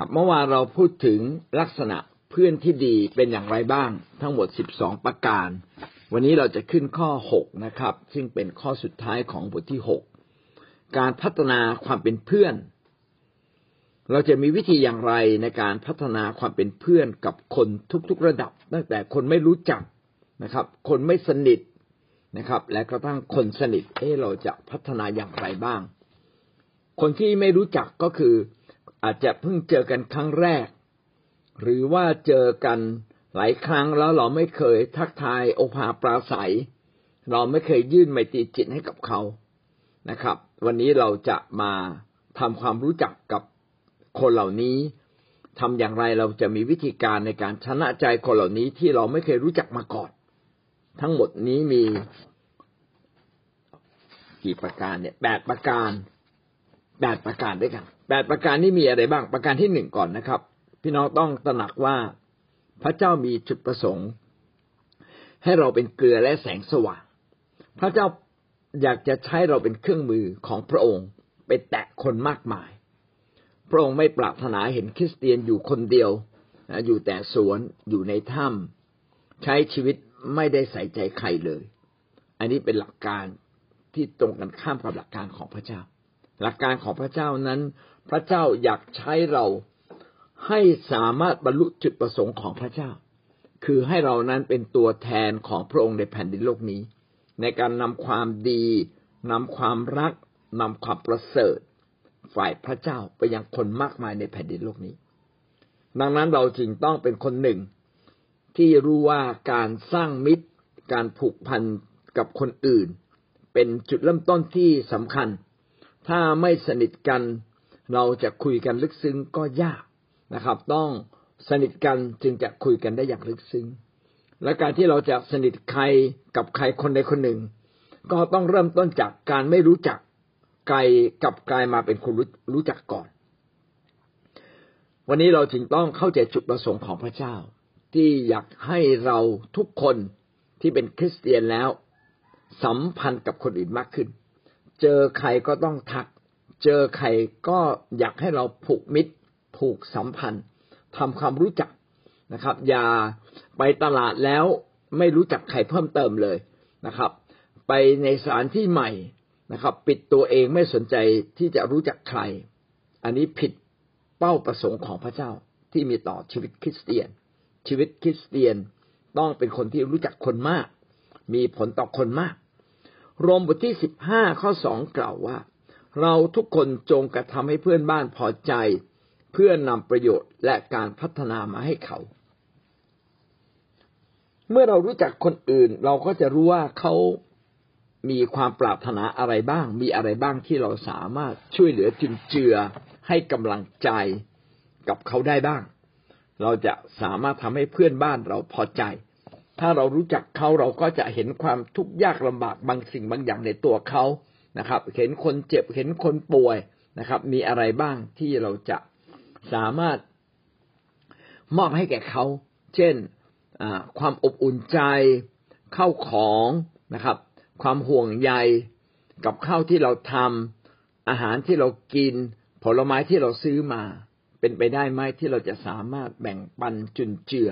ครับเมื่อวานเราพูดถึงลักษณะเพื่อนที่ดีเป็นอย่างไรบ้าง ทั้งหมดสิบสองประการ วันนี้เราจะขึ้นข้อหกนะครับ ซึ่งเป็นข้อสุดท้ายของบทที่หกการพัฒนาความเป็นเพื่อน เราจะมีวิธีอย่างไรในการพัฒนาความเป็นเพื่อนกับคนทุกๆระดับ ตั้งแต่คนไม่รู้จักนะครับ คนไม่สนิทนะครับ และกระทั่งคนสนิทเอ๊เราจะพัฒนาอย่างไรบ้าง คนที่ไม่รู้จักก็คือ อาจจะเพิ่งเจอกันครั้งแรก หรือว่าเจอกันหลายครั้งแล้วเราไม่เคยทักทายโอภาปราศัย เราไม่เคยยื่นไมตรีจิตให้กับเขานะครับ วันนี้เราจะมาทำความรู้จักกับคนเหล่านี้ทำอย่างไรเราจะมีวิธีการในการชนะใจคนเหล่านี้ที่เราไม่เคยรู้จักมาก่อน ทั้งหมดนี้มีกี่ประการเนี่ยแปดประการ แปดประการด้วยกันแปดประการนี้มีอะไรบ้าง ประการที่หนึ่งก่อนนะครับ พี่น้องต้องตระหนักว่าพระเจ้ามีจุดประสงค์ ให้เราเป็นเกลือและแสงสว่าง พระเจ้าอยากจะใช้เราเป็นเครื่องมือของพระองค์ไปแตะคนมากมาย พระองค์ไม่ปรารถนาเห็นคริสเตียนอยู่คนเดียวอยู่แต่สวนอยู่ในถ้ำใช้ชีวิตไม่ได้ใส่ใจใครเลย อันนี้เป็นหลักการที่ตรงกันข้ามกับหลักการของพระเจ้า หลักการของพระเจ้านั้น พระเจ้าอยากใช้เราให้สามารถบรรลุจุดประสงค์ของพระเจ้า คือให้เรานั้นเป็นตัวแทนของพระองค์ในแผ่นดินโลกนี้ ในการนำความดีนำความรักนำความประเสริฐ ฝ่ายพระเจ้าไปยังคนมากมายในแผ่นดินโลกนี้ ดังนั้นเราจึงต้องเป็นคนหนึ่ง ที่รู้ว่าการสร้างมิตร การผูกพันกับคนอื่น เป็นจุดเริ่มต้นที่สำคัญ ถ้าไม่สนิทกัน เราจะคุยกันลึกซึ้งก็ยากนะครับ ต้องสนิทกันจึงจะคุยกันได้อย่างลึกซึ้ง และการที่เราจะสนิทใครกับใครคนใดคนหนึ่ง ก็ต้องเริ่มต้นจากการไม่รู้จักไกลกับกลายมาเป็นคนรู้รู้จักก่อน วันนี้เราจึงต้องเข้าใจจุดประสงค์ของพระเจ้า ที่อยากให้เราทุกคนที่เป็นคริสเตียนแล้ว สัมพันธ์กับคนอื่นมากขึ้น เจอใครก็ต้องทัก เจอใครก็อยากให้เราผูกมิตร ผูกสัมพันธ์ทำความรู้จักนะครับ อย่าไปตลาดแล้วไม่รู้จักใครเพิ่มเติมเลยนะครับ ไปในสถานที่ใหม่นะครับ ปิดตัวเองไม่สนใจที่จะรู้จักใคร อันนี้ผิดเป้าประสงค์ของพระเจ้าที่มีต่อชีวิตคริสเตียน ชีวิตคริสเตียนต้องเป็นคนที่รู้จักคนมาก มีผลต่อคนมาก รมบทที่สิบห้าข้อสองกล่าวว่า เราทุกคนจงกระทำให้เพื่อนบ้านพอใจ เพื่อนำประโยชน์และการพัฒนามาให้เขา เมื่อเรารู้จักคนอื่น เราก็จะรู้ว่าเขามีความปรารถนาอะไรบ้าง มีอะไรบ้างที่เราสามารถช่วยเหลือจุนเจือให้กำลังใจกับเขาได้บ้าง เราจะสามารถทำให้เพื่อนบ้านเราพอใจ ถ้าเรารู้จักเขาเราก็จะเห็นความทุกข์ยากลำบากบางสิ่งบางอย่างในตัวเขานะครับ เห็นคนเจ็บเห็นคนป่วยนะครับ มีอะไรบ้างที่เราจะสามารถมอบให้แก่เขา เช่นความอบอุ่นใจเข้าของนะครับ ความห่วงใยกับข้าวที่เราทำอาหารที่เรากิน ผลไม้ที่เราซื้อมา เป็นไปได้ไหมที่เราจะสามารถแบ่งปันจุนเจือ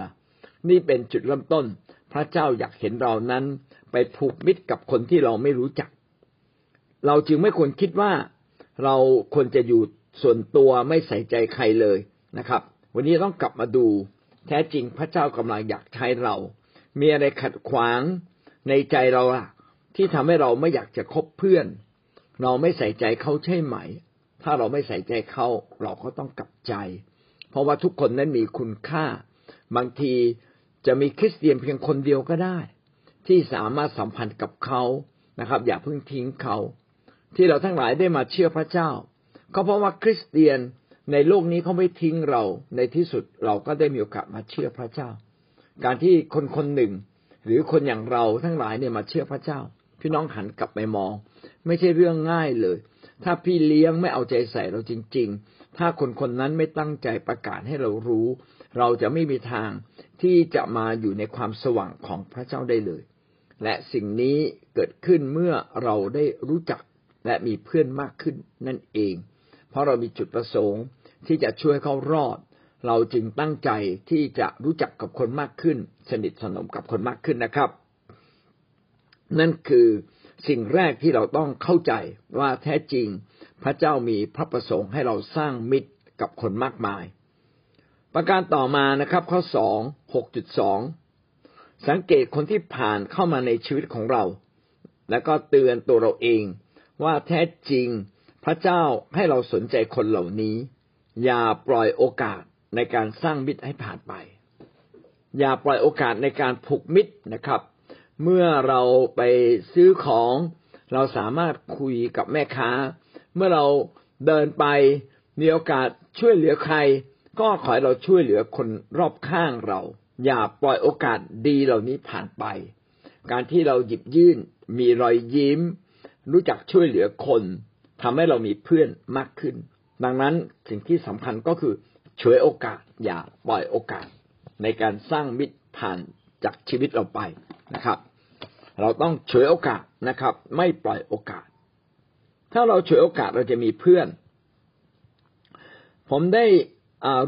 นี่เป็นจุดเริ่มต้น พระเจ้าอยากเห็นเรานั้น ไปผูกมิตรกับคนที่เราไม่รู้จัก เราจึงไม่ควรคิดว่าเราควรจะอยู่ส่วนตัวไม่ใส่ใจใครเลยนะครับ วันนี้ต้องกลับมาดู แท้จริงพระเจ้ากำลังอยากใช้เรา มีอะไรขัดขวางในใจเราล่ะ ที่ทำให้เราไม่อยากจะคบเพื่อน เราไม่ใส่ใจเขาใช่ไหม ถ้าเราไม่ใส่ใจเขาเราก็ต้องกลับใจ เพราะว่าทุกคนนั้นมีคุณค่า บางที จะมีคริสเตียนเพียงคนเดียวก็ได้ ที่สามารถสัมพันธ์กับเขานะครับ อย่าเพิ่งทิ้งเขา ที่เราทั้งหลายได้มาเชื่อพระเจ้า ก็เพราะว่าคริสเตียนในโลกนี้เขาไม่ทิ้งเราในที่สุดเราก็ได้มีโอกาสมาเชื่อพระเจ้า การที่คนคนหนึ่ง หรือคนอย่างเราทั้งหลายเนี่ยมาเชื่อพระเจ้า พี่น้องหันกลับไปมอง ไม่ใช่เรื่องง่ายเลย ถ้าพี่เลี้ยงไม่เอาใจใส่เราจริง ๆ ถ้าคนคนนั้นไม่ตั้งใจประกาศให้เรารู้ เราจะไม่มีทางที่จะมาอยู่ในความสว่างของพระเจ้าได้เลย และสิ่งนี้เกิดขึ้นเมื่อเราได้รู้จักและมีเพื่อนมากขึ้นนั่นเอง เพราะเรามีจุดประสงค์ที่จะช่วยเขารอด เราจึงตั้งใจที่จะรู้จักกับคนมากขึ้น สนิทสนมกับคนมากขึ้นนะครับ นั่นคือสิ่งแรกที่เราต้องเข้าใจว่าแท้จริง พระเจ้ามีพระประสงค์ให้เราสร้างมิตรกับคนมากมาย ประการต่อมานะครับ ข้อสองหกจุดสองสังเกตคนที่ผ่านเข้ามาในชีวิตของเรา แล้วก็เตือนตัวเราเอง ว่าแท้จริงพระเจ้าให้เราสนใจคนเหล่านี้ อย่าปล่อยโอกาสในการสร้างมิตรให้ผ่านไป อย่าปล่อยโอกาสในการผูกมิตรนะครับ เมื่อเราไปซื้อของ เราสามารถคุยกับแม่ค้า เมื่อเราเดินไปมีโอกาสช่วยเหลือใคร ก็ขอให้เราช่วยเหลือคนรอบข้างเรา อย่าปล่อยโอกาสดีเหล่านี้ผ่านไป การที่เราหยิบยื่น มีรอยยิ้ม รู้จักช่วยเหลือคนทำให้เรามีเพื่อนมากขึ้น ดังนั้นสิ่งที่สำคัญก็คือช่วยโอกาส อย่าปล่อยโอกาส ในการสร้างมิตรผ่านจากชีวิตเราไปนะครับ เราต้องช่วยโอกาสนะครับ ไม่ปล่อยโอกาส ถ้าเราช่วยโอกาสเราจะมีเพื่อน ผมได้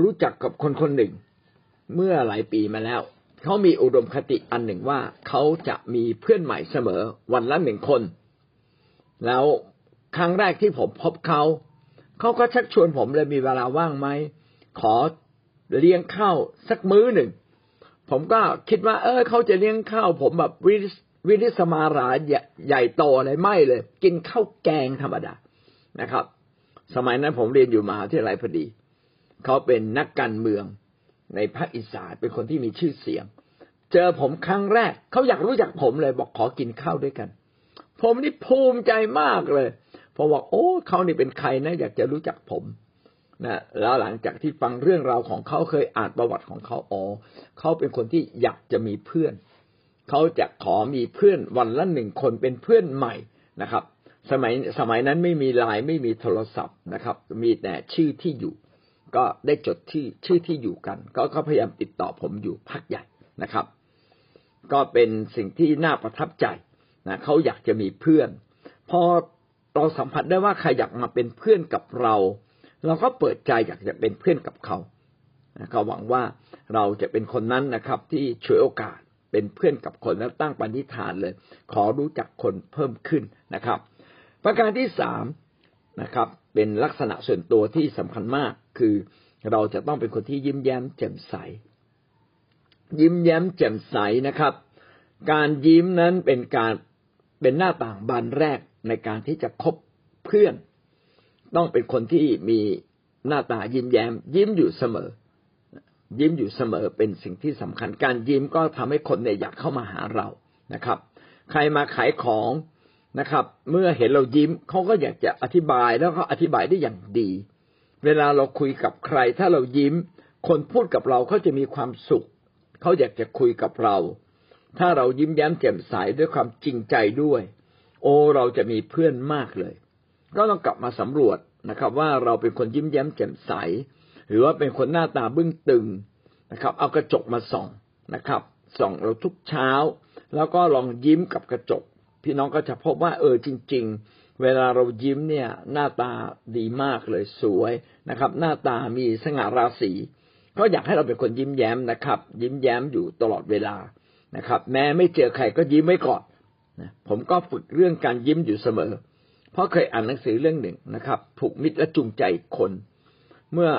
รู้จักกับคนคนหนึ่ง เมื่อหลายปีมาแล้ว เขามีอุดมคติอันหนึ่งว่าเขาจะมีเพื่อนใหม่เสมอวันละหนึ่งคน แล้วครั้งแรกที่ผมพบเขา เขาก็ชักชวนผมเลยมีเวลาว่างไหม ขอเลี้ยงข้าวสักมื้อหนึ่ง ผมก็คิดว่า เออเขาจะเลี้ยงข้าวผมแบบวิวิริสมาราใหญ่โตอะไรไม่เลย กินข้าวแกงธรรมดานะครับ สมัยนั้นผมเรียนอยู่มหาวิทยาลัยพอดี เขาเป็นนักการเมืองในภาคอีสานเป็นคนที่มีชื่อเสียง เจอผมครั้งแรก เขาอยากรู้จักผมเลยบอกขอกินข้าวด้วยกัน ผมนี่ภูมิใจมากเลยเพราะว่าโอ้เขานี่เป็นใครนะ อยากจะรู้จักผมนะแล้วหลังจากที่ฟังเรื่องราวของเขาเคยอ่านประวัติของเขาอ๋อเขาเป็นคนที่อยากจะมีเพื่อน เขาจะขอมีเพื่อนวันละหนึ่งคนเป็นเพื่อนใหม่นะครับ สมัยสมัยนั้นไม่มีไลน์ไม่มีโทรศัพท์นะครับ มีแต่ชื่อที่อยู่ ก็ได้จดที่ชื่อที่อยู่กันก็พยายามติดต่อผมอยู่พักใหญ่นะครับ ก็เป็นสิ่งที่น่าประทับใจนะเขาอยากจะมีเพื่อน พอเราสัมผัสได้ว่าใครอยากมาเป็นเพื่อนกับเรา เราก็เปิดใจอยากจะเป็นเพื่อนกับเขาก็หวังว่าเราจะเป็นคนนั้นนะครับ ที่ช่วยโอกาสเป็นเพื่อนกับคนแล้วตั้งปณิธานเลย ขอรู้จักคนเพิ่มขึ้นนะครับ ประการที่สาม นะครับ เป็นลักษณะส่วนตัวที่สำคัญมาก คือเราจะต้องเป็นคนที่ยิ้มแย้มแจ่มใส ยิ้มแย้มแจ่มใสนะครับ การยิ้มนั้นเป็นการเป็นหน้าต่างบานแรกในการที่จะคบเพื่อน ต้องเป็นคนที่มีหน้าตายิ้มแย้ม ยิ้มอยู่เสมอ ยิ้มอยู่เสมอเป็นสิ่งที่สำคัญ การยิ้มก็ทำให้คนเนี่ยอยากเข้ามาหาเรานะครับ ใครมาขายของ นะครับ เมื่อเห็นเรายิ้มเขาก็อยากจะอธิบายแล้วก็อธิบายได้อย่างดี เวลาเราคุยกับใคร ถ้าเรายิ้ม คนพูดกับเราเขาจะมีความสุขเขาอยากจะคุยกับเรา ถ้าเรายิ้มแย้มแจ่มใสด้วยความจริงใจด้วย โอ้เราจะมีเพื่อนมากเลย ก็ต้องกลับมาสำรวจนะครับ ว่าเราเป็นคนยิ้มแย้มแจ่มใส หรือว่าเป็นคนหน้าตาบึ้งตึงนะครับ เอากระจกมาส่องนะครับส่องเราทุกเช้า แล้วก็ลองยิ้มกับกระจก พี่น้องก็จะพบว่าเออจริง ๆ เวลาเรายิ้มเนี่ย หน้าตาดีมากเลยสวยนะครับ หน้าตามีสง่าราศีก็อยากให้เราเป็นคนยิ้มแย้มนะครับ ยิ้มแย้มอยู่ตลอดเวลานะครับ แม้ไม่เจอใครก็ยิ้มไว้ก่อนนะผมก็ฝึกเรื่องการยิ้มอยู่เสมอ เพราะเคยอ่านหนังสือเรื่องหนึ่งนะครับผูกมิตรและจูงใจคน เมื่อ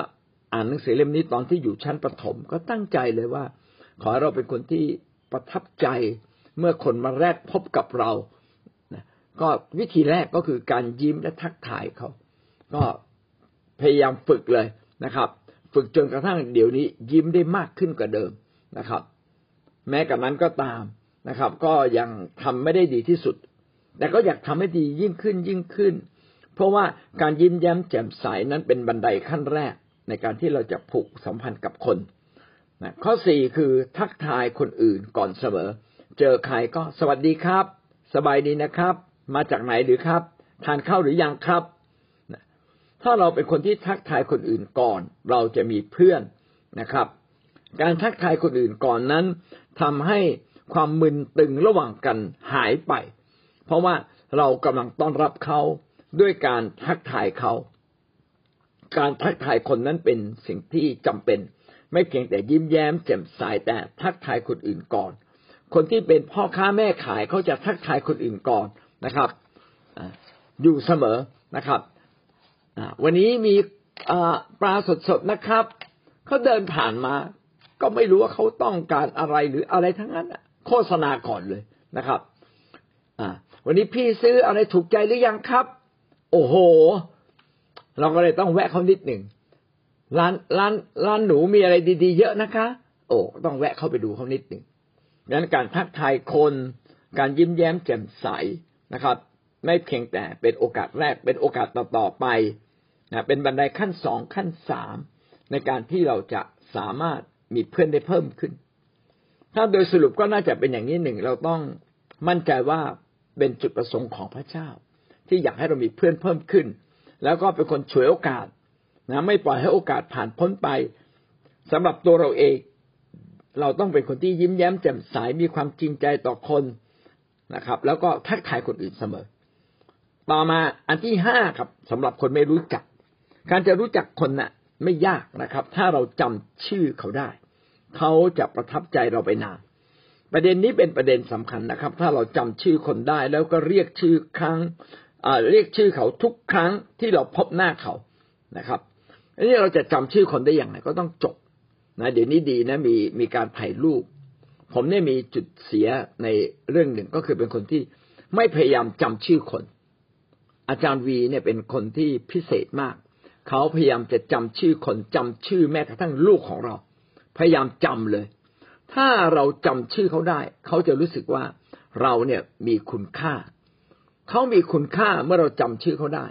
อ่านหนังสือเล่มนี้ตอนที่อยู่ชั้นประถมก็ตั้งใจเลยว่า ขอเราเป็นคนที่ประทับใจ เมื่อคนมาแรกพบกับเรา ก็วิธีแรกก็คือการยิ้มและทักทายเขา ก็พยายามฝึกเลยนะครับ ฝึกจนกระทั่งเดี๋ยวนี้ยิ้มได้มากขึ้นกว่าเดิมนะครับ แม้กระนั้นก็ตามนะครับ ก็ยังทำไม่ได้ดีที่สุด แต่ก็อยากทำให้ดียิ่งขึ้นยิ่งขึ้น เพราะว่าการยิ้มแย้มแจ่มใสนั้นเป็นบันไดขั้นแรก ในการที่เราจะผูกสัมพันธ์กับคนนะข้อสี่คือทักทายคนอื่นก่อนเสมอ เจอใครก็สวัสดีครับ สบายดีนะครับ มาจากไหนหรือครับ ทานข้าวหรือยังครับ ถ้าเราเป็นคนที่ทักทายคนอื่นก่อน เราจะมีเพื่อนนะครับ การทักทายคนอื่นก่อนนั้นทำให้ความมึนตึงระหว่างกันหายไป เพราะว่าเรากำลังต้อนรับเขาด้วยการทักทายเขา การทักทายคนนั้นเป็นสิ่งที่จำเป็น ไม่เพียงแต่ยิ้มแย้มแจ่มใสแต่ทักทายคนอื่นก่อน คนที่เป็นพ่อค้าแม่ขายเขาจะทักทายคนอื่นก่อน นะครับอยู่เสมอนะครับวันนี้มีปลาสดๆนะครับเขาเดินผ่านมา ก็ไม่รู้ว่าเขาต้องการอะไรหรืออะไรทั้งนั้นโฆษณาก่อนเลยนะครับวันนี้พี่ซื้ออะไรถูกใจหรือยังครับ โอ้โห เราก็เลยต้องแวะเขานิดหนึ่งร้านร้านร้านหนูมีอะไรดี ๆ เยอะนะคะ โอ้ต้องแวะเข้าไปดูเขานิดหนึ่งดังนั้นการทักทายคน การยิ้มแย้มแจ่มใส นะครับ ไม่เพียงแต่เป็นโอกาสแรกเป็นโอกาสต่อๆไปนะเป็นบันไดขั้นสองขั้นสามในการที่เราจะสามารถมีเพื่อนได้เพิ่มขึ้น ถ้าโดยสรุปก็น่าจะเป็นอย่างนี้หนึ่งเราต้องมั่นใจว่าเป็นจุดประสงค์ของพระเจ้า ที่อยากให้เรามีเพื่อนเพิ่มขึ้น แล้วก็เป็นคนฉวยโอกาสนะไม่ปล่อยให้โอกาสผ่านพ้นไปสำหรับตัวเราเอง เราต้องเป็นคนที่ยิ้มแย้มแจ่มใสมีความจริงใจต่อคน นะครับ แล้วก็ทักทายคนอื่นเสมอ ต่อมาอันที่ห้าครับสำหรับคนไม่รู้จัก การจะรู้จักคนน่ะ ไม่ยากนะครับ ถ้าเราจำชื่อเขาได้ เขาจะประทับใจเราไปนานประเด็นนี้เป็นประเด็นสำคัญนะครับ ถ้าเราจำชื่อคนได้แล้วก็เรียกชื่อครั้งเรียกชื่อเขาทุกครั้งที่เราพบหน้าเขานะครับอันนี้เราจะจำชื่อคนได้อย่างไรก็ต้องจบนะเดี๋ยวนี้ดีนะมีมีการถ่ายรูป ผมเนี่ยมีจุดเสียในเรื่องหนึ่งก็คือเป็นคนที่ไม่พยายามจำชื่อคน อาจารย์วีเนี่ยเป็นคนที่พิเศษมาก เขาพยายามจะจำชื่อคนจำชื่อแม้กระทั่งลูกของเรา พยายามจำเลย ถ้าเราจำชื่อเขาได้ เขาจะรู้สึกว่าเราเนี่ยมีคุณค่า เขามีคุณค่าเมื่อเราจำชื่อเขาได้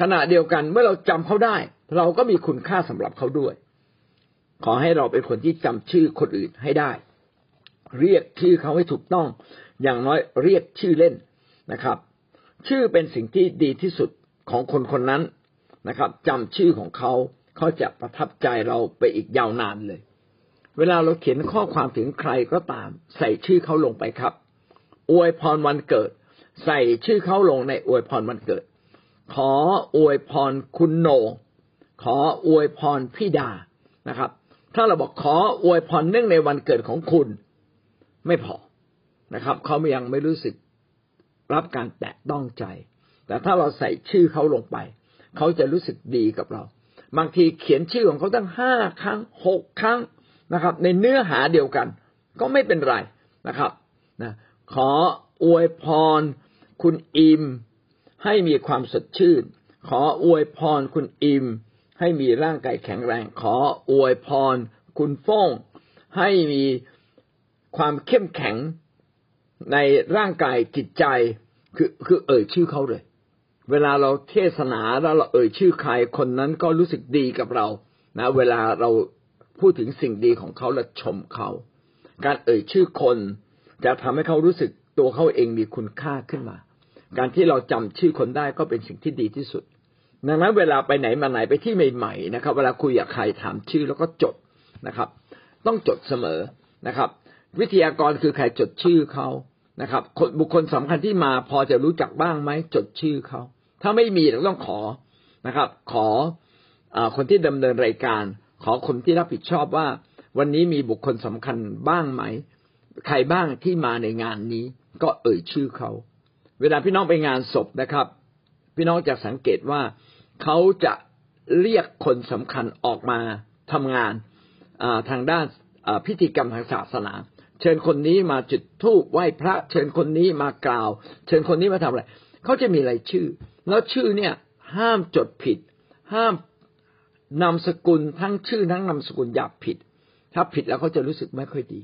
ขณะเดียวกันเมื่อเราจำเขาได้ เราก็มีคุณค่าสำหรับเขาด้วย ขอให้เราเป็นคนที่จำชื่อคนอื่นให้ได้ เรียกชื่อเขาให้ถูกต้อง อย่างน้อยเรียกชื่อเล่นนะครับ ชื่อเป็นสิ่งที่ดีที่สุดของคนคนนั้นนะครับจำชื่อของเขาเขาจะประทับใจเราไปอีกยาวนานเลย เวลาเราเขียนข้อความถึงใครก็ตาม ใส่ชื่อเขาลงไปครับ อวยพรวันเกิด ใส่ชื่อเขาลงในอวยพรวันเกิด ขออวยพรคุณโนขออวยพรพี่ดานะครับ ถ้าเราบอกขออวยพรเนื่องในวันเกิดของคุณ ไม่พอนะครับ เขายังไม่รู้สึกรับการแตะต้องใจ แต่ถ้าเราใส่ชื่อเขาลงไป เขาจะรู้สึกดีกับเรา บางทีเขียนชื่อของเขาตั้งห้าครั้งหกครั้งนะครับ ในเนื้อหาเดียวกัน ก็ไม่เป็นไรนะครับนะขออวยพร คุณอิม ให้มีความสดชื่น ขออวยพรคุณอิม ให้มีร่างกายแข็งแรง ขออวยพร คุณฟ้งให้มี ความเข้มแข็งในร่างกายจิตใจ คือคือเอ่ยชื่อเขาเลย เวลาเราเทศนาแล้วเราเอ่ยชื่อใครคนนั้นก็รู้สึกดีกับเรานะ เวลาเราพูดถึงสิ่งดีของเขาและชมเขา การเอ่ยชื่อคนจะทำให้เขารู้สึกตัวเขาเองมีคุณค่าขึ้นมา การที่เราจำชื่อคนได้ก็เป็นสิ่งที่ดีที่สุด ดังนั้นเวลาไปไหนมาไหนไปที่ใหม่ๆนะครับ เวลาคุยกับใครถามชื่อแล้วก็จดนะครับ ต้องจดเสมอนะครับ วิทยากรคือใครจดชื่อเขานะครับบุคคลสำคัญที่มาพอจะรู้จักบ้างไหมจดชื่อเขาถ้าไม่มีเราต้องขอนะครับ ขออคนที่ดำเนินรายการ ขอคนที่รับผิดชอบว่า วันนี้มีบุคคลสำคัญบ้างไหม ใครบ้างที่มาในงานนี้ ก็เอ่ยชื่อเขา เวลาพี่น้องไปงานศพนะครับ พี่น้องจะสังเกตว่าเขาจะเรียกคนสำคัญออกมาทำงานทางด้านพิธีกรรมทางศาสนา เชิญคนนี้มาจุดธูปไหว้พระ เชิญคนนี้มากล่าว เชิญคนนี้มาทำอะไรเขาจะมีรายชื่อ แล้วชื่อเนี่ย ห้ามจดผิด ห้ามนามสกุลทั้งชื่อทั้งนามสกุลอย่าผิด ถ้าผิดแล้วเขาจะรู้สึกไม่ค่อยดี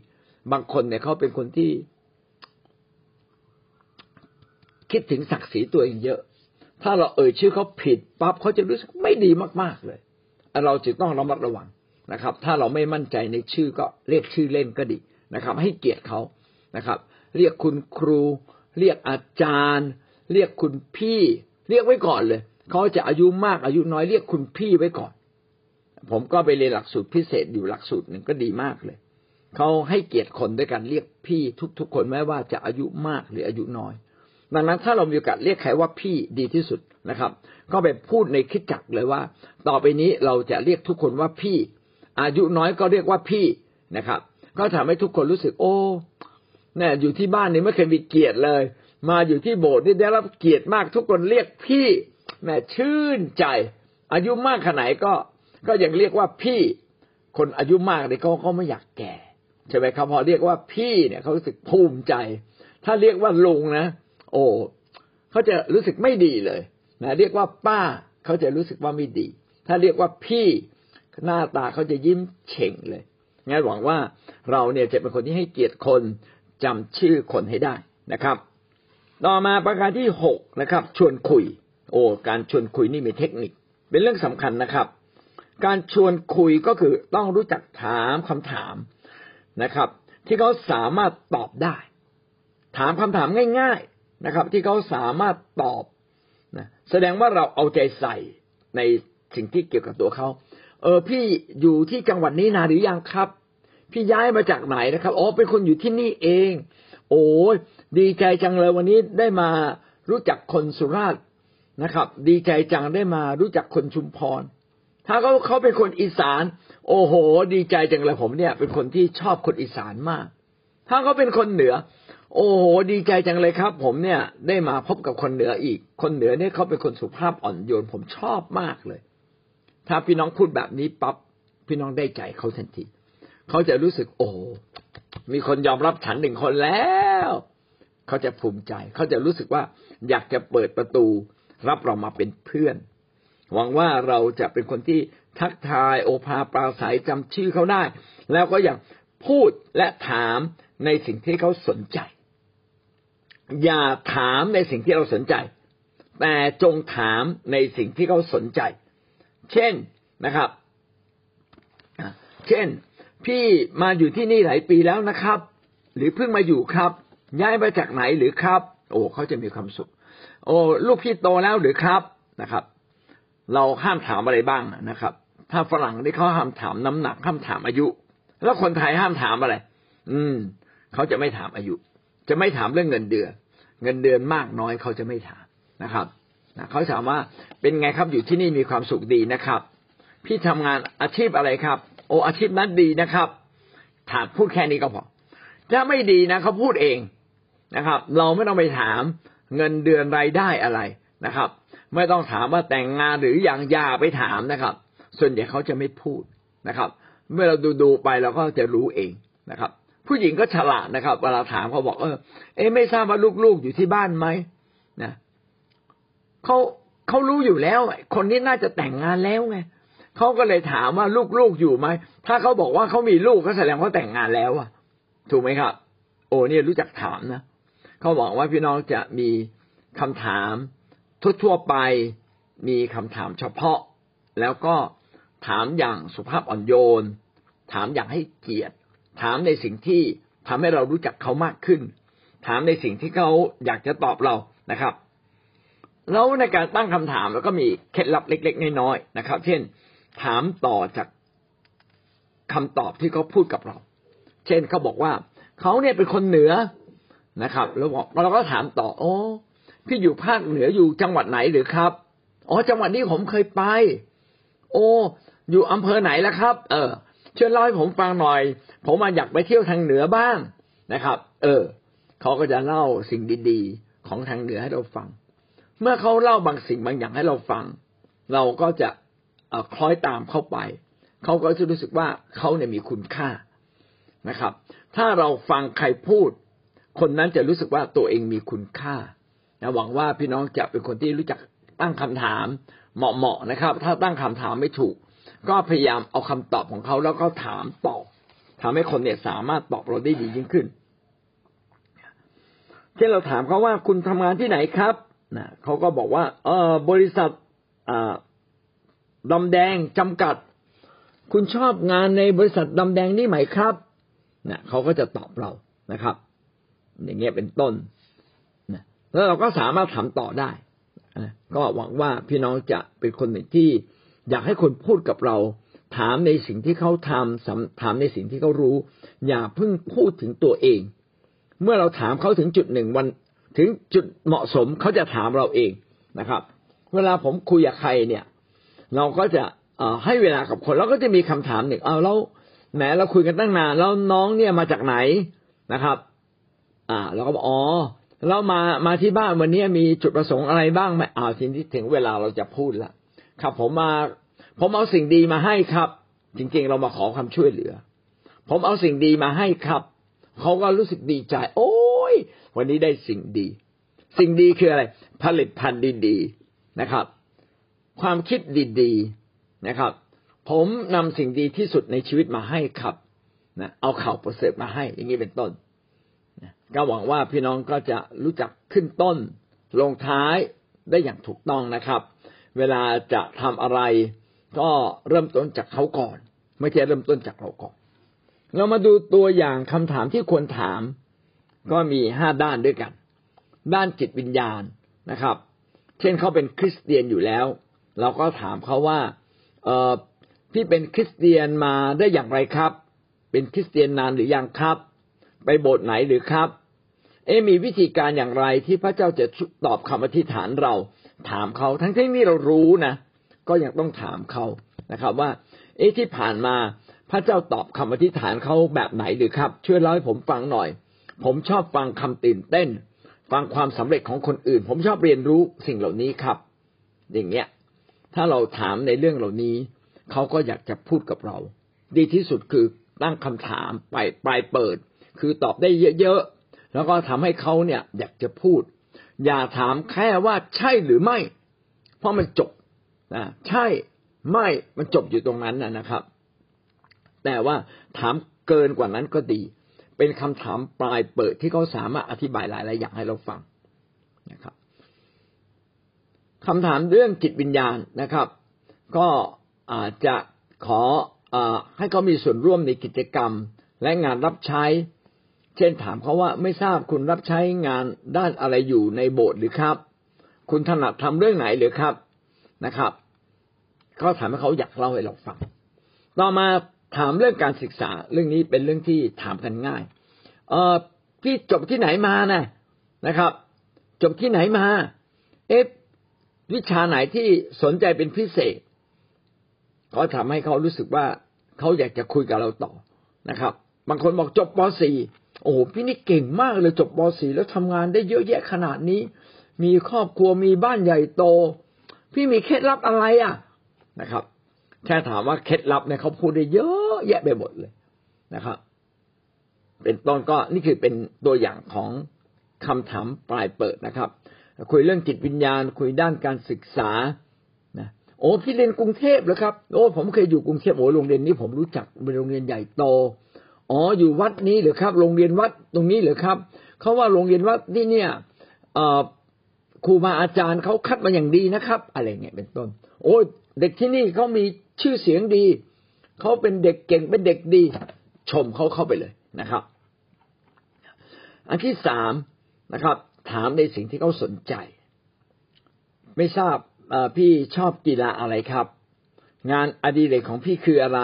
บางคนเนี่ยเขาเป็นคนที่ คิดถึงศักดิ์ศรีตัวเองเยอะ ถ้าเราเอ่ยชื่อเขาผิดปั๊บเขาจะรู้สึกไม่ดีมากๆเลย เราจึงต้องระมัดระวังนะครับ ถ้าเราไม่มั่นใจในชื่อก็เรียกชื่อเล่นก็ดี นะครับ ให้เกียรติเขานะครับ เรียกคุณครู เรียกอาจารย์ เรียกคุณพี่ เรียกไว้ก่อนเลยเขาจะอายุมากอายุน้อยเรียกคุณพี่ไว้ก่อน ผมก็ไปเรียนหลักสูตรพิเศษอยู่หลักสูตรหนึ่งก็ดีมากเลยเขาให้เกียรติคนด้วยการเรียกพี่ทุก ๆ คนแม้ว่าจะอายุมากหรืออายุน้อยดังนั้นถ้าเรามีโอกาสเรียกใครว่าพี่ดีที่สุดนะครับ ก็ไปพูดในคิดจักเลยว่า ต่อไปนี้เราจะเรียกทุกคนว่าพี่ อายุน้อยก็เรียกว่าพี่นะครับ ก็ทำให้ทุกคนรู้สึก โอ้เนี่ยอยู่ที่บ้านนี่ไม่เคยมีเกียรติเลย มาอยู่ที่โบสถ์นี่ได้รับเกียรติมากทุกคนเรียกพี่แม่ชื่นใจ อายุมากขนาดไหนก็ ก็ยังเรียกว่าพี่ คนอายุมากเนี่ยเขาก็ไม่อยากแก่ใช่ไหมครับพอเรียกว่าพี่เนี่ยเขารู้สึกภูมิใจ ถ้าเรียกว่าลุงนะ โอ้เขาจะรู้สึกไม่ดีเลยนะเรียกว่าป้าเขาจะรู้สึกว่าไม่ดี ถ้าเรียกว่าพี่หน้าตาเขาจะยิ้มเฉ่งเลย งั้นหวังว่าเราเนี่ยจะเป็นคนที่ให้เกียรติคนจำชื่อคนให้ได้นะครับ ต่อมาประการที่หกนะครับ ชวนคุย โอ้การชวนคุยนี่มีเทคนิค เป็นเรื่องสำคัญนะครับ การชวนคุยก็คือต้องรู้จักถามคำถามนะครับ ที่เขาสามารถตอบได้ ถามคำถามง่าย ๆนะครับ ที่เขาสามารถตอบนะแสดงว่าเราเอาใจใส่ในสิ่งที่เกี่ยวกับตัวเขา เออพี่อยู่ที่จังหวัดนี้นานหรือยังครับ พี่ย้ายมาจากไหนนะครับอ๋อเป็นคนอยู่ที่นี่เอง โอ้ยดีใจจังเลยวันนี้ได้มารู้จักคนสุราษฎร์นะครับ ดีใจจังได้มารู้จักคนชุมพร ถ้าเขาเขาเป็นคนอีสาน โอ้โห ดีใจจังเลยผมเนี่ย เป็นคนที่ชอบคนอีสานมาก ถ้าเขาเป็นคนเหนือ โอ้โห ดีใจจังเลยครับ ผมเนี่ยได้มาพบกับคนเหนืออีก คนเหนือเนี่ยเขาเป็นคนสุภาพอ่อนโยนผมชอบมากเลย ถ้าพี่น้องพูดแบบนี้ปั๊บพี่น้องได้ใจเขาทันที เขาจะรู้สึกโอ้มีคนยอมรับฉันหนึ่งคนแล้ว เขาจะภูมิใจ เขาจะรู้สึกว่าอยากจะเปิดประตู รับเรามาเป็นเพื่อน หวังว่าเราจะเป็นคนที่ทักทายโอภาปราศัยจำชื่อเขาได้ แล้วก็ยังพูดและถามในสิ่งที่เขาสนใจ อย่าถามในสิ่งที่เราสนใจ แต่จงถามในสิ่งที่เขาสนใจ เช่นนะครับ เช่น พี่มาอยู่ที่นี่หลายปีแล้วนะครับ หรือเพิ่งมาอยู่ครับ ย้ายมาจากไหนหรือครับ โอ้เขาจะมีความสุข โอ้ลูกพี่โตแล้วหรือครับนะครับ เราห้ามถามอะไรบ้างนะครับ ถ้าฝรั่งที่เขาห้ามถามน้ำหนักห้ามถามอายุ แล้วคนไทยห้ามถามอะไร อืมเขาจะไม่ถามอายุ จะไม่ถามเรื่องเงินเดือน เงินเดือนมากน้อยเขาจะไม่ถามนะครับ นะเขาถามว่าเป็นไงครับอยู่ที่นี่มีความสุขดีนะครับ พี่ทำงานอาชีพอะไรครับ โออาชีพนั้นดีนะครับถามพูดแค่นี้ก็พอถ้าไม่ดีนะเขาพูดเองนะครับ เราไม่ต้องไปถามเงินเดือนรายได้อะไรนะครับ ไม่ต้องถามว่าแต่งงานหรืออย่างยาไปถามนะครับ ส่วนใหญ่เขาจะไม่พูดนะครับ เมื่อเราดูดูไปเราก็จะรู้เองนะครับ ผู้หญิงก็ฉลาดนะครับ เวลาถามเขาบอกเออเอ๊ไม่ทราบว่าลูกๆอยู่ที่บ้านไหมนะ เขาเขารู้อยู่แล้วคนนี้น่าจะแต่งงานแล้วไงเขาก็เลยถามว่าลูกๆอยู่ไหมถ้าเขาบอกว่าเขามีลูกก็แสดงว่าแต่งงานแล้วอะ ถูกไหมครับ โอ้เนี่ยรู้จักถามนะเขาบอกว่าพี่น้องจะมีคำถามทั่วๆไปมีคำถามเฉพาะ แล้วก็ถามอย่างสุภาพอ่อนโยน ถามอย่างให้เกียรติ ถามในสิ่งที่ทำให้เรารู้จักเขามากขึ้น ถามในสิ่งที่เขาอยากจะตอบเรานะครับ แล้วในการตั้งคำถามแล้วก็มีเคล็ดลับเล็ก ๆ น้อยๆนะครับ เช่น ถามต่อจากคำตอบที่เขาพูดกับเรา เช่นเขาบอกว่าเขาเนี่ยเป็นคนเหนือนะครับ แล้วบอกเราก็ถามต่อโอ้พี่อยู่ภาคเหนืออยู่จังหวัดไหนหรือครับอ๋อจังหวัดนี้ผมเคยไป โอ้อยู่อำเภอไหนล้วครับ เออช่วยเล่าให้ผมฟังหน่อย ผมมาอยากไปเที่ยวทางเหนือบ้างนะครับ เออเขาก็จะเล่าสิ่งดี ๆ ของทางเหนือให้เราฟัง เมื่อเขาเล่าบางสิ่งบางอย่างให้เราฟัง เราก็จะคล้อยตามเข้าไป เขาก็จะรู้สึกว่าเขาเนี่ยมีคุณค่านะครับ ถ้าเราฟังใครพูด คนนั้นจะรู้สึกว่าตัวเองมีคุณค่านะหวังว่าพี่น้องจะเป็นคนที่รู้จักตั้งคำถามเหมาะๆนะครับ ถ้าตั้งคำถามไม่ถูก ก็พยายามเอาคำตอบของเขาแล้วก็ถามตอบทำให้คนเนี่ยสามารถตอบเราได้ดียิ่งขึ้น เช่นเราถามเขาว่าคุณทำงานที่ไหนครับ นะเขาก็บอกว่าเออบริษัทดำแดงจำกัด คุณชอบงานในบริษัทดำแดงนี่ไหมครับนะเขาก็จะตอบเรานะครับ อย่างเงี้ยเป็นต้นนะแล้วเราก็สามารถถามต่อได้นะก็หวังว่าพี่น้องจะเป็นคนหนึ่งที่ อยากให้คนพูดกับเรา ถามในสิ่งที่เขาทำถามในสิ่งที่เขารู้ อย่าเพิ่งพูดถึงตัวเอง เมื่อเราถามเขาถึงจุดหนึ่งวัน ถึงจุดเหมาะสมเขาจะถามเราเองนะครับ เวลาผมคุยกับใครเนี่ย เราก็จะให้เวลากับคนแล้วก็จะมีคำถามหนึ่งเอาแล้วแหมเราคุยกันตั้งนานแล้วน้องเนี่ยมาจากไหนนะครับ อ่าเราก็บอกอ๋อเรามามาที่บ้านวันนี้มีจุดประสงค์อะไรบ้างไหมอ่าวทีนี้ถึงเวลาเราจะพูดละครับ ผมมา ผมเอาสิ่งดีมาให้ครับ จริง ๆ เรามาขอความช่วยเหลือ ผมเอาสิ่งดีมาให้ครับเขาก็รู้สึกดีใจ โอ้ วันนี้ได้สิ่งดี สิ่งดีคืออะไร ผลิตภัณฑ์ดีๆนะครับ ความคิดดีๆนะครับ ผมนำสิ่งดีที่สุดในชีวิตมาให้ครับนะเอาข่าวประเสริฐมาให้ อย่างนี้เป็นต้นก็หวังว่าพี่น้องก็จะรู้จักขึ้นต้น ลงท้ายได้อย่างถูกต้องนะครับ เวลาจะทำอะไร ก็เริ่มต้นจากเขาก่อน ไม่ใช่เริ่มต้นจากเราก่อน เรามาดูตัวอย่างคำถามที่ควรถาม ก็มีห้าด้านด้วยกัน ด้านจิตวิญญาณนะครับ เช่นเขาเป็นคริสเตียนอยู่แล้ว เราก็ถามเขาว่า เออพี่เป็นคริสเตียนมาได้อย่างไรครับ เป็นคริสเตียนนานหรือยังครับ ไปโบสถ์ไหนหรือครับ เอ๊มีวิธีการอย่างไรที่พระเจ้าจะตอบคำอธิษฐานเรา ถามเขาทั้งที่นี่เรารู้นะก็ยังต้องถามเขานะครับ ว่า เอ๊ที่ผ่านมาพระเจ้าตอบคำอธิษฐานเขาแบบไหนหรือครับ ช่วยเล่าให้ผมฟังหน่อย ผมชอบฟังคำตื่นเต้น ฟังความสำเร็จของคนอื่น ผมชอบเรียนรู้สิ่งเหล่านี้ครับ อย่างเงี้ย ถ้าเราถามในเรื่องเหล่านี้ เขาก็อยากจะพูดกับเรา ดีที่สุดคือตั้งคำถามไปปลายเปิด คือตอบได้เยอะๆแล้วก็ทำให้เขาเนี่ยอยากจะพูด อย่าถามแค่ว่าใช่หรือไม่ เพราะมันจบนะใช่ไม่มันจบอยู่ตรงนั้นนะครับ แต่ว่าถามเกินกว่านั้นก็ดี เป็นคำถามปลายเปิดที่เขาสามารถอธิบายหลายๆอย่างให้เราฟังนะครับคำถามเรื่องจิตวิญญาณนะครับ ก็อาจจะขออให้เขามีส่วนร่วมในกิจกรรม และงานรับใช้ เช่นถามเขาว่าไม่ทราบคุณรับใช้งานด้านอะไรอยู่ในโบสถ์หรือครับ คุณถนัดทำเรื่องไหนหรือครับนะครับ ก็ถามให้เขาอยากเล่าให้เราฟัง ต่อมา ถามเรื่องการศึกษา เรื่องนี้เป็นเรื่องที่ถามกันง่าย เออพี่จบที่ไหนมานะนะครับ จบที่ไหนมา เอ๊ะวิชาไหนที่สนใจเป็นพิเศษ ก็ทำให้เขารู้สึกว่าเขาอยากจะคุยกับเราต่อนะครับ บางคนบอกจบป .4 โอ้พี่นี่เก่งมากเลยจบป .4 แล้วทำงานได้เยอะแยะขนาดนี้ มีครอบครัวมีบ้านใหญ่โต พี่มีเคล็ดลับอะไรอะนะครับ แค่ถามว่าเคล็ดลับเนี่ยเขาพูดได้เยอะแยะไปหมดเลยนะครับ เป็นต้นก็นี่คือเป็นตัวอย่างของคำถามปลายเปิดนะครับ คุยเรื่องจิตวิญญาณ คุยด้านการศึกษานะโอ้พี่เรียนกรุงเทพเหรอครับโอ้ผมเคยอยู่กรุงเทพโอ้โรงเรียนนี้ผมรู้จักเป็นโรงเรียนใหญ่โตอ๋ออยู่วัดนี้เหรอครับ โรงเรียนวัดตรงนี้เหรอครับเขาว่าโรงเรียนวัดนี่เนี่ยครูบาอาจารย์เขาคัดมาอย่างดีนะครับ อะไรเงี้ยเป็นต้น โอ้เด็กที่นี่เขามี ชื่อเสียงดี เขาเป็นเด็กเก่งเป็นเด็กดี ชมเขาเข้าไปเลยนะครับ อันที่สามนะครับ ถามในสิ่งที่เขาสนใจ ไม่ทราบพี่ชอบกีฬาอะไรครับ งานอดีเรกของพี่คืออะไร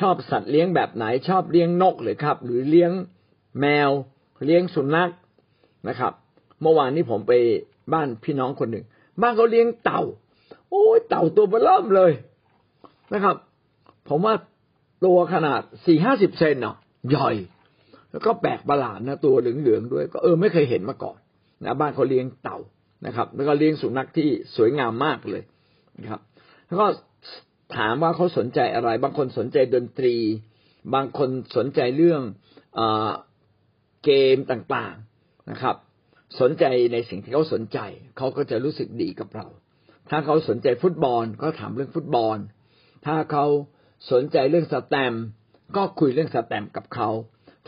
ชอบสัตว์เลี้ยงแบบไหน ชอบเลี้ยงนกหรือครับ หรือเลี้ยงแมว เลี้ยงสุนัขนะครับ เมื่อวานนี้ผมไปบ้านพี่น้องคนหนึ่งบ้านเขาเลี้ยงเต่า โอ้ยเต่าตัวเบล่มเลย นะครับ ผมว่าตัวขนาดสี่ห้าสิบเซนเนาะใหญ่แล้วก็แปลกประหลาดนะตัวเหลืองๆด้วย ก็เออไม่เคยเห็นมาก่อนนะบ้านเขาเลี้ยงเต่านะครับ แล้วก็เลี้ยงสุนัขที่สวยงามมากเลยนะครับ แล้วก็ถามว่าเขาสนใจอะไร บางคนสนใจดนตรี บางคนสนใจเรื่องอเกมต่างๆนะครับ สนใจในสิ่งที่เขาสนใจ เขาก็จะรู้สึกดีกับเรา ถ้าเขาสนใจฟุตบอลก็ถามเรื่องฟุตบอล ถ้าเขาสนใจเรื่องสแตมก็คุยเรื่องสแตมกับเขา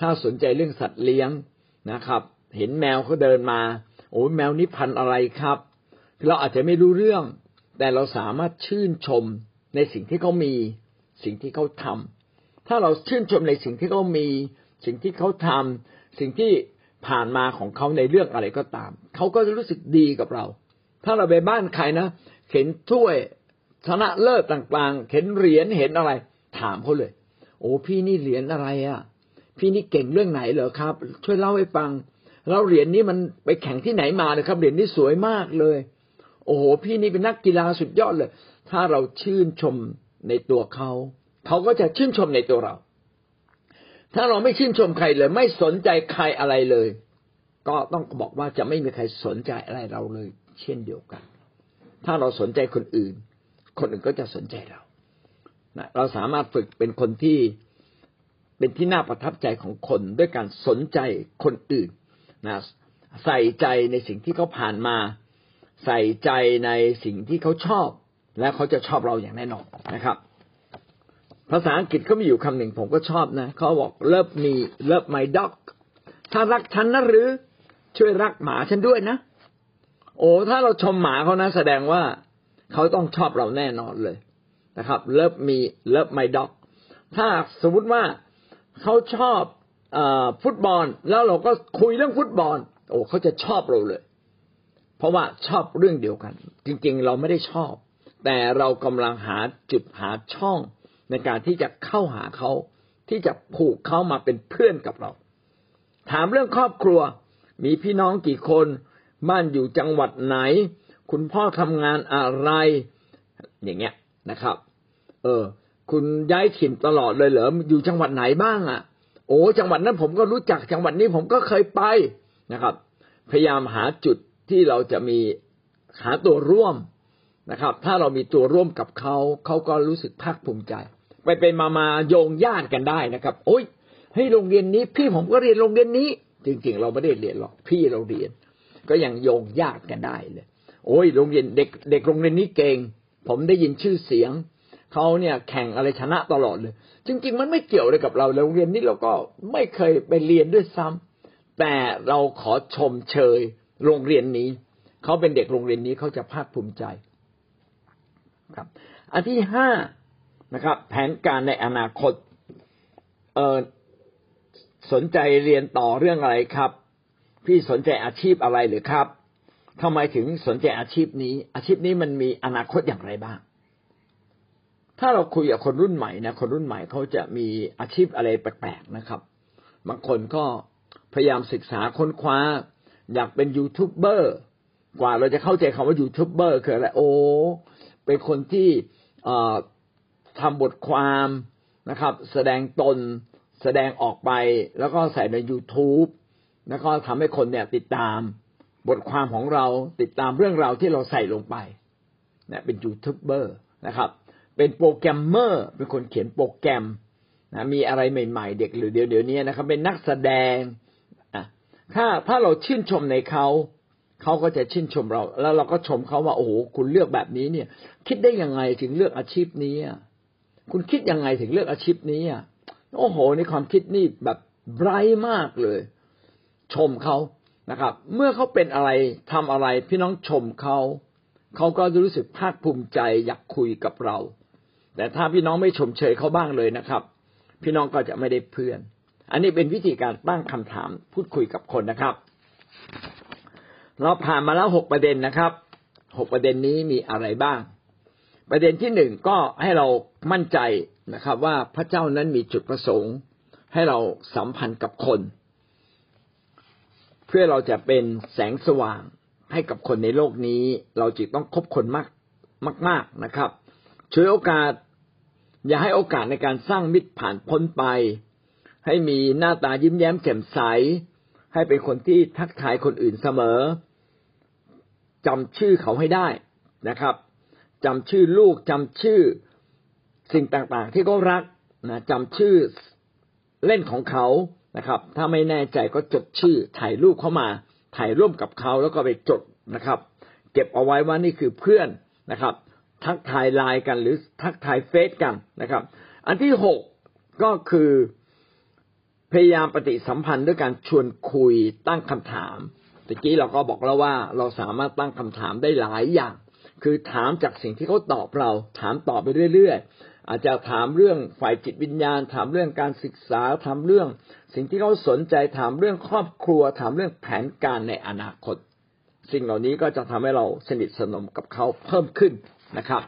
ถ้าสนใจเรื่องสัตว์เลี้ยงนะครับ เห็นแมวเขาเดินมา โอ้แมวนี้พันอะไรครับ เราอาจจะไม่รู้เรื่อง แต่เราสามารถชื่นชมในสิ่งที่เขามี สิ่งที่เขาทำถ้าเราชื่นชมในสิ่งที่เขามี สิ่งที่เขาทำสิ่งที่ผ่านมาของเขาในเรื่องอะไรก็ตาม เขาก็จะรู้สึกดีกับเรา ถ้าเราไปบ้านใครนะ เห็นถ้วย ชนะเลิศต่างๆ เห็นเหรียญเห็นอะไร ถามเขาเลย โอ้พี่นี่เหรียญอะไรอะ พี่นี่เก่งเรื่องไหนเหรอครับ ช่วยเล่าให้ฟัง แล้วเหรียญนี้มันไปแข่งที่ไหนมาเนะครับ เหรียญนี้สวยมากเลย โอ้โห พี่นี่เป็นนักกีฬาสุดยอดเลย ถ้าเราชื่นชมในตัวเขาเขาก็จะชื่นชมในตัวเรา ถ้าเราไม่ชื่นชมใครเลย ไม่สนใจใครอะไรเลย ก็ต้องบอกว่าจะไม่มีใครสนใจอะไรเราเลย เช่นเดียวกัน ถ้าเราสนใจคนอื่น คนอื่นก็จะสนใจเรานะเราสามารถฝึกเป็นคนที่เป็นที่น่าประทับใจของคนด้วยการสนใจคนอื่นนะใส่ใจในสิ่งที่เขาผ่านมา ใส่ใจในสิ่งที่เขาชอบ และเขาจะชอบเราอย่างแน่นอนนะครับ ภาษาอังกฤษเขามีอยู่คำหนึ่งผมก็ชอบนะเขาบอกเลิฟมีเลิฟไมด็อกถ้ารักฉันนะหรือช่วยรักหมาฉันด้วยนะ โอ้ถ้าเราชมหมาเขานะ แสดงว่า เขาต้องชอบเราแน่นอนเลยนะครับ เลิฟมีเลิฟไมด็อก ถ้าสมมติว่าเขาชอบอฟุตบอล แล้วเราก็คุยเรื่องฟุตบอล โอ้เขาจะชอบเราเลย เพราะว่าชอบเรื่องเดียวกัน จริง ๆ เราไม่ได้ชอบ แต่เรากำลังหาจุดหาช่องในการที่จะเข้าหาเขาที่จะผูกเขามาเป็นเพื่อนกับเรา ถามเรื่องครอบครัว มีพี่น้องกี่คน บ้านอยู่จังหวัดไหน คุณพ่อทำงานอะไร อย่างเงี้ยนะครับ เออ คุณย้ายถิ่นตลอดเลยเหรออยู่จังหวัดไหนบ้างอะ โอ้จังหวัดนั้นผมก็รู้จักจังหวัดนี้ผมก็เคยไปนะครับ พยายามหาจุดที่เราจะมีหาตัวร่วมนะครับ ถ้าเรามีตัวร่วมกับเขาเขาก็รู้สึกภาคภูมิใจ ไปเป็นมามาโยงญาติกันได้นะครับ โอ้ยให้โรงเรียนนี้ พี่ผมก็เรียนโรงเรียนนี้ จริงๆ เราไม่ได้เรียนหรอกพี่เราเรียน ก็ยังโยงญาติกันได้เลย โอ้ยโรงเรียนเด็กเด็กโรงเรียนนี้เก่ง ผมได้ยินชื่อเสียงเขาเนี่ยแข่งอะไรชนะตลอดเลย จริง ๆ มันไม่เกี่ยวเลยกับเราโรงเรียนนี้เราก็ไม่เคยไปเรียนด้วยซ้ำแต่เราขอชมเชยโรงเรียนนี้เขาเป็นเด็กโรงเรียนนี้เขาจะภาคภูมิใจครับ อันที่ห้านะครับ แผนการในอนาคตเออสนใจเรียนต่อเรื่องอะไรครับ พี่สนใจอาชีพอะไรหรือครับ ทำไมถึงสนใจอาชีพนี้ อาชีพนี้มันมีอนาคตอย่างไรบ้าง ถ้าเราคุยกับคนรุ่นใหม่นะคนรุ่นใหม่เขาจะมีอาชีพอะไรแปลกๆนะครับ บางคนก็พยายามศึกษาค้นคว้า อยากเป็นยูทูบเบอร์กว่าเราจะเข้าใจคำว่ายูทูบเบอร์คืออะไรโอ้เป็นคนที่ทำบทความนะครับ แสดงตนแสดงออกไป แล้วก็ใส่ใน YouTube แล้วก็ทำให้คนเนี่ยติดตาม บทความของเราติดตามเรื่องราวที่เราใส่ลงไปเนี่ยเป็นยูทูบเบอร์นะครับ เป็นโปรแกรมเมอร์ เป็นคนเขียนโปรแกรมนะมีอะไรใหม่ ๆ เด็กหรือเดี๋ยวเดี๋ยวนี้นะครับ เป็นนักแสดงอะถ้าถ้าเราชื่นชมในเขาเขาก็จะชื่นชมเรา แล้วเราก็ชมเขาว่าโอ้โหคุณเลือกแบบนี้เนี่ย คิดได้ยังไงถึงเลือกอาชีพนี้คุณคิดยังไงถึงเลือกอาชีพนี้โอ้โหในความคิดนี่แบบไบรท์มากเลย ชมเขา นะครับ เมื่อเขาเป็นอะไรทำอะไรพี่น้องชมเขาเขาก็จะรู้สึกภาคภูมิใจอยากคุยกับเรา แต่ถ้าพี่น้องไม่ชมเชยเขาบ้างเลยนะครับ พี่น้องก็จะไม่ได้เพื่อน อันนี้เป็นวิธีการตั้งคำถามพูดคุยกับคนนะครับ เราผ่านมาแล้วหกประเด็นนะครับหกประเด็นนี้มีอะไรบ้าง ประเด็นที่หนึ่งก็ให้เรามั่นใจนะครับ ว่าพระเจ้านั้นมีจุดประสงค์ ให้เราสัมพันธ์กับคน เพื่อเราจะเป็นแสงสว่างให้กับคนในโลกนี้ เราจึงต้องคบคนมากมาก ๆนะครับช่วยโอกาส อย่าให้โอกาสในการสร้างมิตรผ่านพ้นไป ให้มีหน้าตายิ้มแย้มแจ่มใส ให้เป็นคนที่ทักทายคนอื่นเสมอจำชื่อเขาให้ได้นะครับจำชื่อลูกจำชื่อสิ่งต่างๆ ที่เขารักนะจำชื่อเล่นของเขา นะครับ ถ้าไม่แน่ใจก็จดชื่อถ่ายรูปเข้ามา ถ่ายร่วมกับเขาแล้วก็ไปจดนะครับ เก็บเอาไว้ว่านี่คือเพื่อนนะครับ ทักทายไลน์กันหรือทักทายเฟซกันนะครับ อันที่หกก็คือพยายามปฏิสัมพันธ์ด้วยการชวนคุยตั้งคำถามตะกี้เราก็บอกแล้วว่าเราสามารถตั้งคำถามได้หลายอย่าง คือถามจากสิ่งที่เขาตอบเรา ถามตอบไปเรื่อย อาจจะถามเรื่องฝ่ายจิตวิญญาณ ถามเรื่องการศึกษาถามเรื่อง สิ่งที่เขาสนใจถามเรื่องครอบครัว ถามเรื่องแผนการในอนาคต สิ่งเหล่านี้ก็จะทำให้เราสนิทสนมกับเขาเพิ่มขึ้นนะครับ